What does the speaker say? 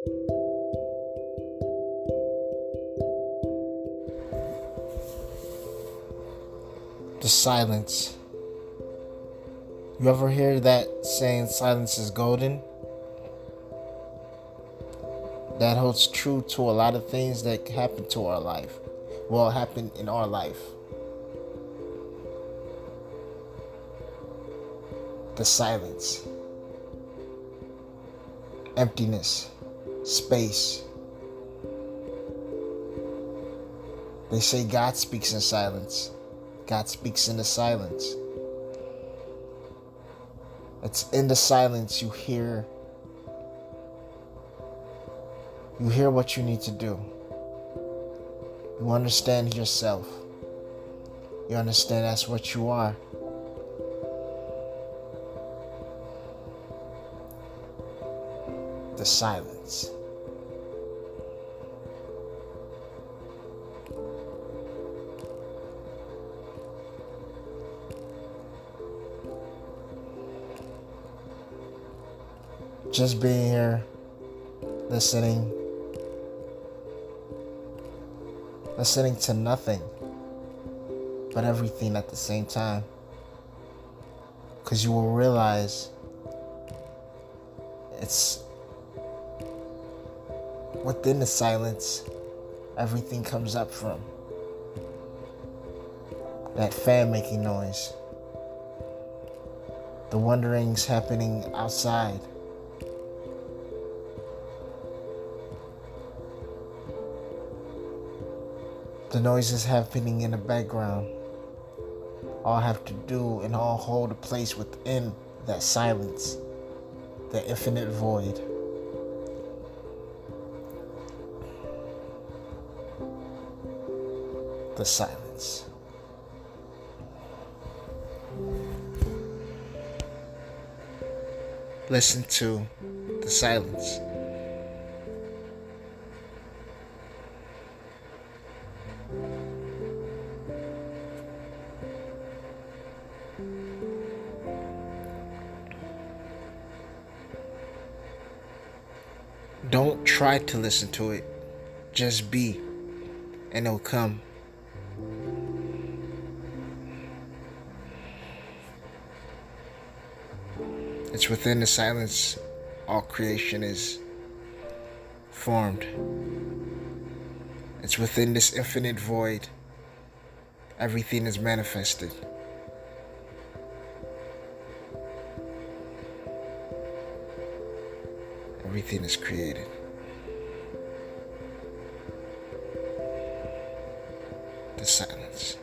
The silence. You ever hear that saying, silence is golden? That holds true to a lot of things that happen to our life. Well, happen in our life. The silence, emptiness, space. They say God speaks in silence. God speaks in the silence. It's in the silence you hear you hear what you need to do. You understand yourself. You understand that's what you are. The silence. Just being here, listening, listening to nothing but everything at the same time. Because you will realize it's within the silence, everything comes up from. That fan making noise, the wonderings happening outside the noises happening in the background all have to do and all hold a place within that silence, that infinite void. The silence. Listen to the silence. Don't try to listen to it. Just be, and it'll come. It's within the silence all creation is formed. It's within this infinite void everything is manifested. Everything is created. The silence.